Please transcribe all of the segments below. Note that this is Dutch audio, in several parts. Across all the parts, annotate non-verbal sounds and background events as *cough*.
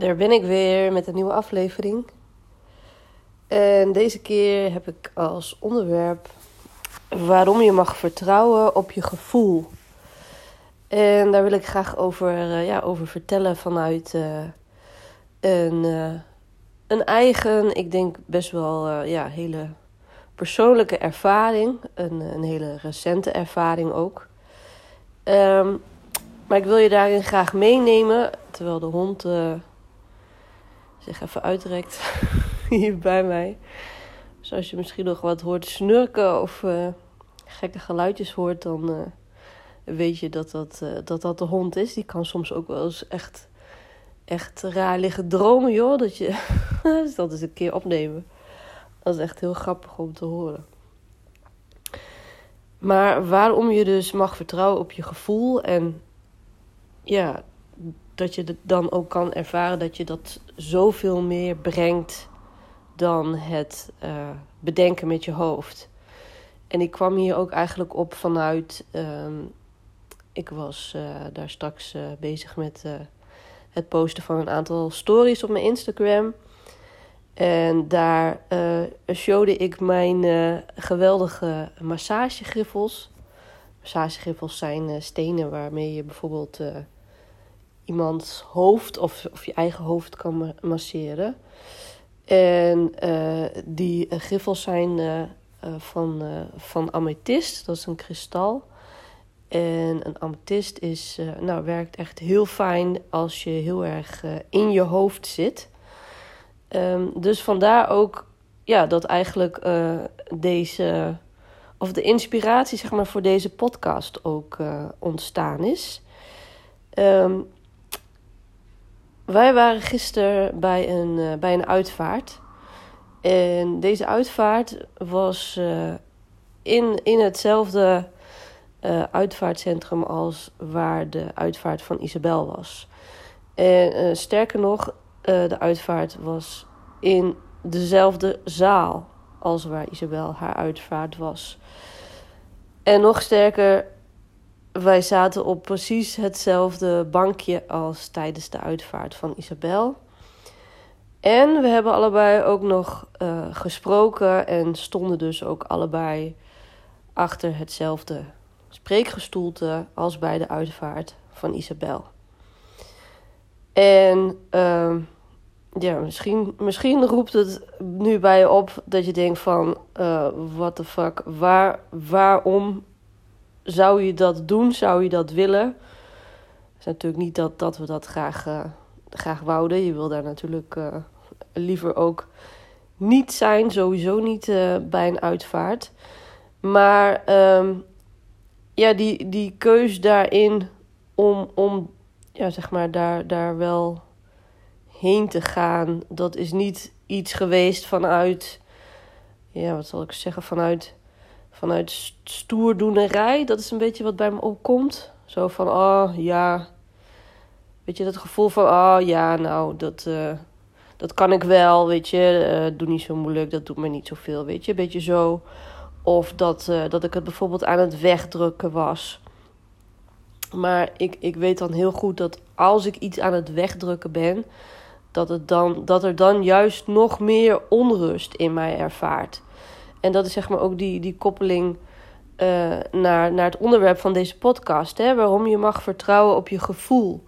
daar ben ik weer met een nieuwe aflevering. En deze keer heb ik als onderwerp waarom je mag vertrouwen op je gevoel. En daar wil ik graag over, uh, ja, over vertellen vanuit uh, een, uh, een eigen, ik denk best wel ja, hele persoonlijke ervaring. Een, een hele recente ervaring ook. Um, maar ik wil je daarin graag meenemen, terwijl de hond zich even uitrekt *laughs* hier bij mij. Dus als je misschien nog wat hoort snurken of uh, gekke geluidjes hoort, dan uh, weet je dat dat, uh, dat dat de hond is. Die kan soms ook wel eens echt, echt raar liggen dromen, joh. Dat je *laughs* dus dat eens een keer opnemen. Dat is echt heel grappig om te horen. Maar waarom je dus mag vertrouwen op je gevoel en ja, dat je dan ook kan ervaren dat je dat zoveel meer brengt dan het uh, bedenken met je hoofd. En ik kwam hier ook eigenlijk op vanuit. Um, ik was uh, daar straks uh, bezig met het posten van een aantal stories op mijn Instagram. En daar showde ik mijn geweldige massagegriffels. Massagegriffels zijn stenen waarmee je bijvoorbeeld iemands hoofd of, of je eigen hoofd kan masseren. En uh, die griffels zijn uh, van, van amethyst, dat is een kristal. En een amethyst is, nou, werkt echt heel fijn als je heel erg in je hoofd zit. Um, dus vandaar ook ja, dat eigenlijk deze, of de inspiratie zeg maar, voor deze podcast ook ontstaan is. Um, wij waren gisteren bij een, uh, bij een uitvaart. En deze uitvaart was uh, in, in hetzelfde uh, uitvaartcentrum als waar de uitvaart van Isabel was. En sterker nog, de uitvaart was in dezelfde zaal als waar Isabel haar uitvaart was. En nog sterker, wij zaten op precies hetzelfde bankje als tijdens de uitvaart van Isabel. En we hebben allebei ook nog uh, gesproken en stonden dus ook allebei achter hetzelfde spreekgestoelte als bij de uitvaart van Isabel. En uh, ja, misschien, misschien roept het nu bij je op dat je denkt van, uh, what the fuck, waar, waarom zou je dat doen? Zou je dat willen? Is natuurlijk niet dat, dat we dat graag, uh, graag wouden. Je wil daar natuurlijk uh, liever ook niet zijn. Sowieso niet uh, bij een uitvaart. Maar um, ja, die, die keus daarin om, om ja, zeg maar, daar, daar wel heen te gaan. Dat is niet iets geweest vanuit, ja, wat zal ik zeggen, vanuit vanuit stoerdoenerij. Dat is een beetje wat bij me opkomt. Zo van, oh ja. Weet je, dat gevoel van, oh ja, nou, dat, uh, dat kan ik wel, weet je. Uh, doe niet zo moeilijk, dat doet me niet zoveel, weet je. Beetje zo. Of dat, uh, dat ik het bijvoorbeeld aan het wegdrukken was. Maar ik, ik weet dan heel goed dat als ik iets aan het wegdrukken ben, dat, het dan, dat er dan juist nog meer onrust in mij ervaart. En dat is zeg maar ook die, die koppeling uh, naar, naar het onderwerp van deze podcast. Hè? Waarom je mag vertrouwen op je gevoel.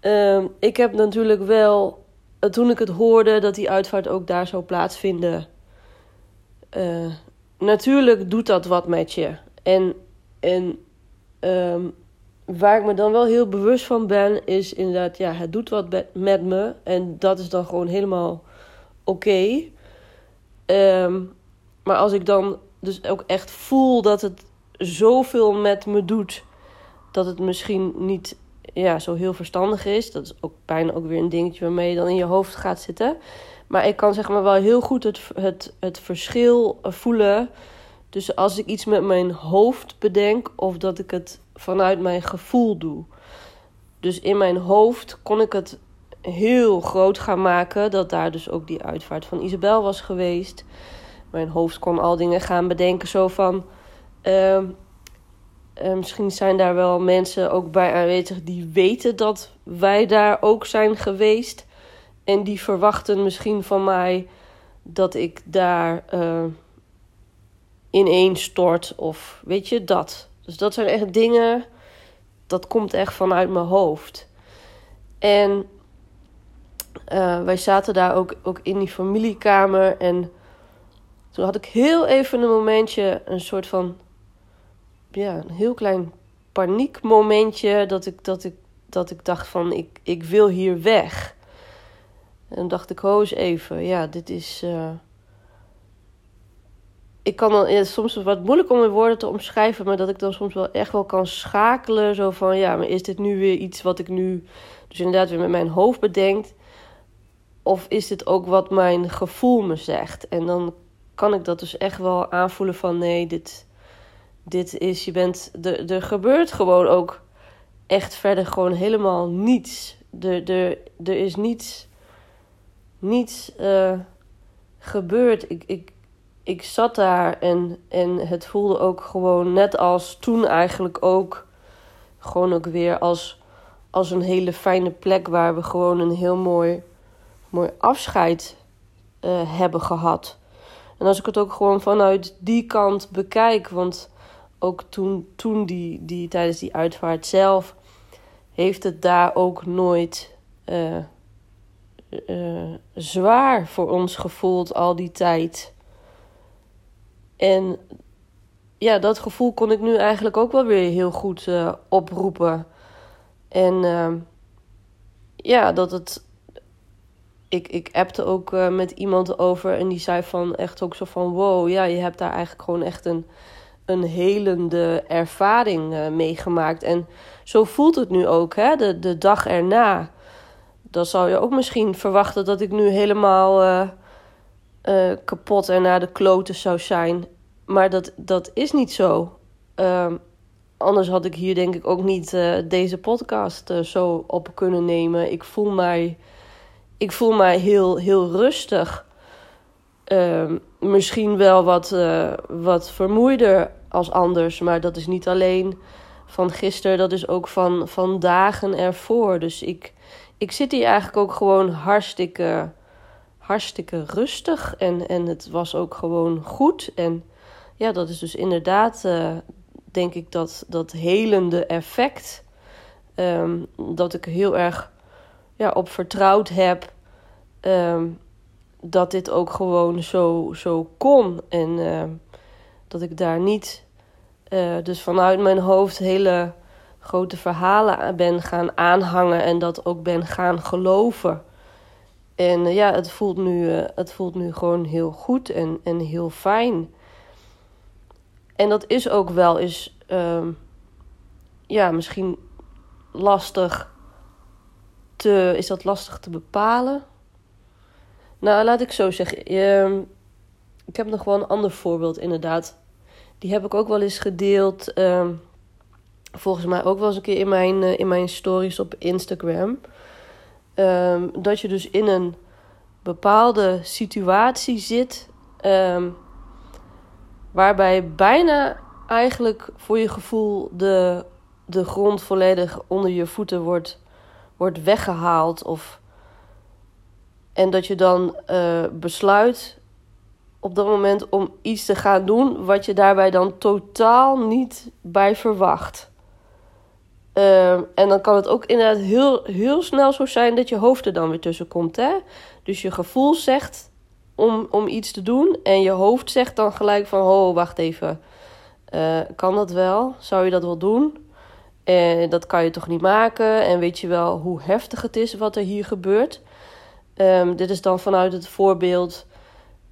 Uh, ik heb natuurlijk wel, eh, toen ik het hoorde dat die uitvaart ook daar zou plaatsvinden. Uh, natuurlijk doet dat wat met je. En, en um, waar ik me dan wel heel bewust van ben, is inderdaad, ja, het doet wat met me. En dat is dan gewoon helemaal oké. Okay. Um, maar als ik dan dus ook echt voel dat het zoveel met me doet, dat het misschien niet ja, zo heel verstandig is. Dat is ook bijna ook weer een dingetje waarmee je dan in je hoofd gaat zitten. Maar ik kan zeg maar wel heel goed het, het, het verschil voelen. Dus als ik iets met mijn hoofd bedenk of dat ik het vanuit mijn gevoel doe. Dus in mijn hoofd kon ik het heel groot gaan maken. Dat daar dus ook die uitvaart van Isabel was geweest. Mijn hoofd kon al dingen gaan bedenken, zo van. Uh, uh, misschien zijn daar wel mensen ook bij aanwezig die weten dat wij daar ook zijn geweest. En die verwachten misschien van mij dat ik daar uh, ineens stort of weet je dat. Dus dat zijn echt dingen, dat komt echt vanuit mijn hoofd. En uh, wij zaten daar ook, ook in die familiekamer en toen had ik heel even een momentje, een soort van, ja, een heel klein paniekmomentje dat ik, dat ik, dat ik dacht van, ik, ik wil hier weg. En dan dacht ik, ho eens even, ja, dit is... Uh, ik kan dan soms wat moeilijk om in woorden te omschrijven, maar dat ik dan soms wel echt wel kan schakelen. Zo van ja, maar is dit nu weer iets wat ik nu dus inderdaad weer met mijn hoofd bedenk? Of is dit ook wat mijn gevoel me zegt? En dan kan ik dat dus echt wel aanvoelen van nee, dit, dit is, je bent, er, er gebeurt gewoon ook echt verder gewoon helemaal niets. Er, er, er is niets, niets uh, gebeurd. Ik, ik, ik zat daar en, en het voelde ook gewoon net als toen eigenlijk ook. Gewoon ook weer als, als een hele fijne plek waar we gewoon een heel mooi, mooi afscheid uh, hebben gehad. En als ik het ook gewoon vanuit die kant bekijk, want ook toen, toen die, die, tijdens die uitvaart zelf, heeft het daar ook nooit uh, uh, zwaar voor ons gevoeld al die tijd. En ja, dat gevoel kon ik nu eigenlijk ook wel weer heel goed uh, oproepen. En uh, ja, dat het. Ik, ik appte ook uh, met iemand over en die zei van echt ook zo van: wow, ja, je hebt daar eigenlijk gewoon echt een, een helende ervaring uh, meegemaakt. En zo voelt het nu ook, hè, de, de dag erna. Dan zou je ook misschien verwachten dat ik nu helemaal uh, kapot en naar de kloten zou zijn. Maar dat, dat is niet zo. Uh, anders had ik hier denk ik ook niet deze podcast zo op kunnen nemen. Ik voel mij, ik voel mij heel, heel rustig. Ehm, misschien wel wat, wat vermoeider als anders. Maar dat is niet alleen van gisteren, dat is ook van, van dagen ervoor. Dus ik, ik zit hier eigenlijk ook gewoon hartstikke hartstikke rustig en, en het was ook gewoon goed. En ja, dat is dus inderdaad, uh, denk ik, dat, dat helende effect. Um, dat ik heel erg ja, op vertrouwd heb um, dat dit ook gewoon zo, zo kon. En uh, dat ik daar niet uh, dus vanuit mijn hoofd hele grote verhalen ben gaan aanhangen en dat ook ben gaan geloven. En uh, ja, het voelt, nu, uh, het voelt nu gewoon heel goed en, en heel fijn. En dat is ook wel eens, um, ja, misschien lastig is dat lastig te bepalen? Nou, laat ik zo zeggen. Um, ik heb nog wel een ander voorbeeld, inderdaad. Die heb ik ook wel eens gedeeld. Um, volgens mij ook wel eens een keer in mijn, uh, in mijn stories op Instagram. Um, dat je dus in een bepaalde situatie zit. Waarbij bijna eigenlijk voor je gevoel de, de grond volledig onder je voeten wordt, wordt weggehaald. Of, en dat je dan uh, besluit op dat moment om iets te gaan doen wat je daarbij dan totaal niet bij verwacht. Uh, en dan kan het ook inderdaad heel, heel snel zo zijn dat je hoofd er dan weer tussen komt. Hè? Dus je gevoel zegt om, om iets te doen. En je hoofd zegt dan gelijk van... Oh, wacht even. Uh, kan dat wel? Zou je dat wel doen? En dat kan je toch niet maken? En weet je wel hoe heftig het is wat er hier gebeurt? Um, dit is dan vanuit het voorbeeld...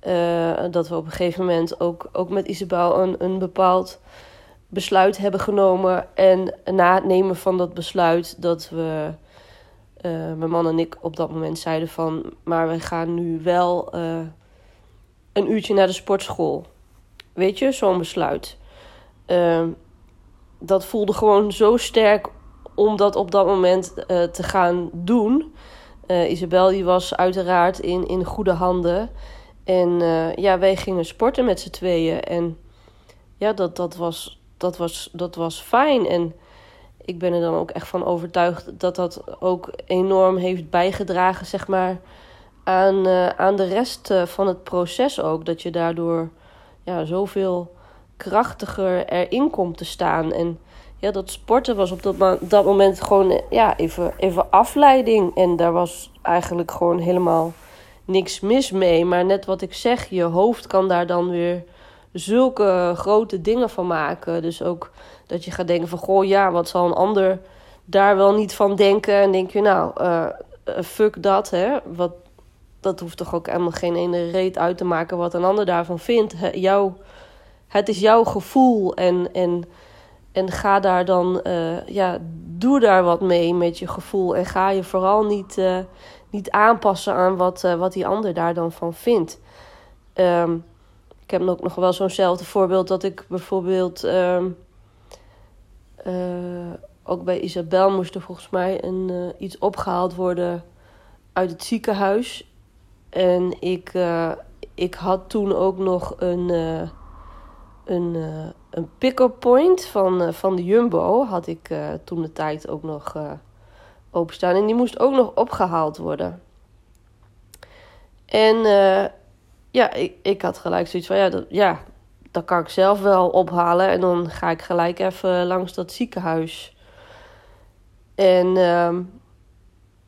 Uh, dat we op een gegeven moment ook, ook met Isabel een, een bepaald besluit hebben genomen. En na het nemen van dat besluit dat we, uh, mijn man en ik op dat moment zeiden van... maar we gaan nu wel uh, een uurtje naar de sportschool. Weet je, zo'n besluit. Uh, dat voelde gewoon zo sterk om dat op dat moment te gaan doen. Isabel die was uiteraard in, in goede handen. En ja, wij gingen sporten met z'n tweeën. En ja, dat, dat was dat, was, dat was fijn. En ik ben er dan ook echt van overtuigd dat dat ook enorm heeft bijgedragen, zeg maar, aan, uh, aan de rest uh, van het proces ook. Dat je daardoor ja, zoveel krachtiger erin komt te staan. En ja, dat sporten was op dat, dat moment gewoon ja, even, even afleiding. En daar was eigenlijk gewoon helemaal niks mis mee. Maar net wat ik zeg, je hoofd kan daar dan weer zulke grote dingen van maken. Dus ook dat je gaat denken van... goh, ja, wat zal een ander daar wel niet van denken? En denk je, nou, uh, fuck dat, hè. Wat, dat hoeft toch ook helemaal geen ene reet uit te maken... wat een ander daarvan vindt. Jouw, het is jouw gevoel en... en en ga daar dan, uh, ja, doe daar wat mee met je gevoel. En ga je vooral niet, uh, niet aanpassen aan wat, uh, wat die ander daar dan van vindt. Um, ik heb ook nog wel zo'nzelfde voorbeeld dat ik bijvoorbeeld. Um, ook bij Isabel moest er volgens mij een, iets opgehaald worden uit het ziekenhuis. En ik, ik had toen ook nog een een, uh, een pick-up point van, uh, van de Jumbo. Had ik uh, toen de tijd ook nog openstaan. En die moest ook nog opgehaald worden. En ja, ik, ik had gelijk zoiets van: ja dat, ja, dat kan ik zelf wel ophalen. En dan ga ik gelijk even langs dat ziekenhuis. En ehm,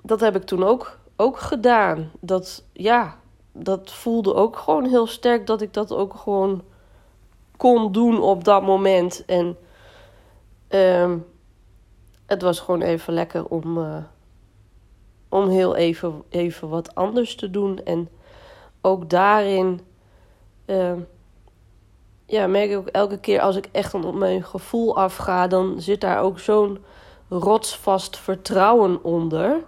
dat heb ik toen ook, ook gedaan. Dat, ja, dat voelde ook gewoon heel sterk dat ik dat ook gewoon kon doen op dat moment. En um, het was gewoon even lekker om, uh, om heel even, even wat anders te doen. En ook daarin uh, ja, merk ik ook elke keer als ik echt op mijn gevoel afga, dan zit daar ook zo'n rotsvast vertrouwen onder.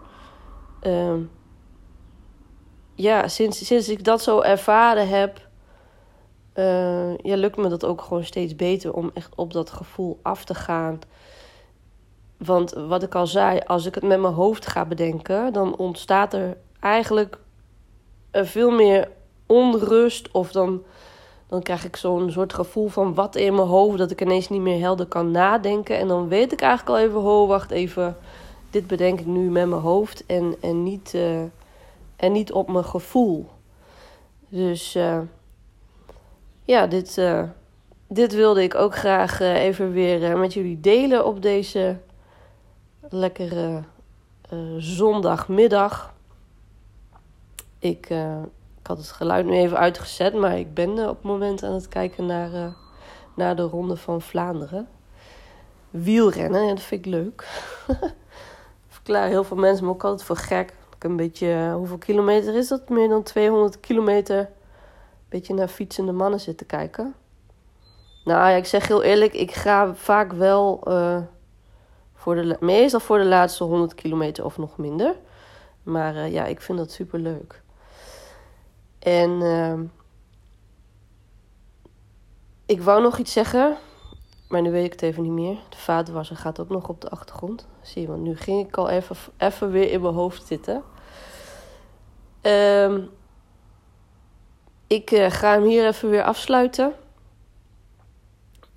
Uh, ja, sinds, sinds ik dat zo ervaren heb uh, ja, lukt me dat ook gewoon steeds beter om echt op dat gevoel af te gaan. Want wat ik al zei, als ik het met mijn hoofd ga bedenken, dan ontstaat er eigenlijk veel meer onrust. Of dan, dan krijg ik zo'n soort gevoel van wat in mijn hoofd, dat ik ineens niet meer helder kan nadenken. En dan weet ik eigenlijk al even, ho, wacht even, dit bedenk ik nu met mijn hoofd en, en, niet, uh, en niet op mijn gevoel. Dus. Ja, dit, uh, dit wilde ik ook graag uh, even weer uh, met jullie delen op deze lekkere zondagmiddag. Ik, ik had het geluid nu even uitgezet, maar ik ben op het moment aan het kijken naar, naar de Ronde van Vlaanderen. Wielrennen, en dat vind ik leuk. *laughs* Verklaar heel veel mensen me ook altijd voor gek. Ik een beetje, hoeveel kilometer is dat? Meer dan 200 kilometer beetje naar fietsende mannen zitten kijken. Nou ja, ik zeg heel eerlijk, ik ga vaak wel uh, voor de, meestal voor de laatste 100 kilometer of nog minder. Maar uh, ja, ik vind dat super leuk. En uh, ik wou nog iets zeggen, maar nu weet ik het even niet meer. De vaatwasser gaat ook nog op de achtergrond. Zie je, want nu ging ik al even, even weer in mijn hoofd zitten. Um, ik uh, ga hem hier even weer afsluiten.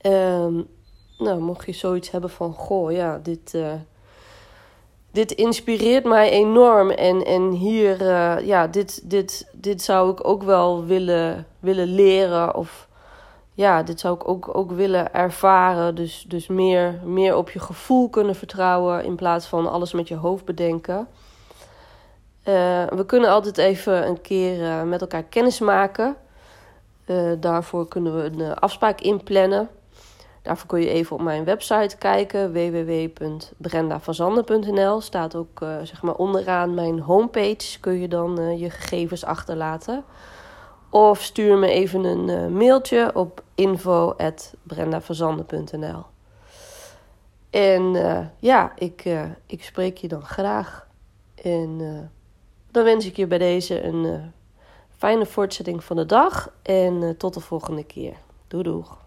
Um, nou, mocht je zoiets hebben van, goh, ja, dit, uh, dit inspireert mij enorm. En, en hier, uh, ja, dit, dit, dit zou ik ook wel willen, willen leren. Of ja, dit zou ik ook, ook willen ervaren. Dus, dus meer, meer op je gevoel kunnen vertrouwen in plaats van alles met je hoofd bedenken. Uh, we kunnen altijd even een keer uh, met elkaar kennis maken. Uh, daarvoor kunnen we een afspraak inplannen. Daarvoor kun je even op mijn website kijken, www.brendavanzanden.nl. Staat ook zeg maar onderaan mijn homepage, kun je dan je gegevens achterlaten. Of stuur me even een mailtje op info.brendavanzanden.nl. En ja, ik, ik spreek je dan graag. En dan wens ik je bij deze een uh, fijne voortzetting van de dag. En uh, tot de volgende keer. Doei doeg.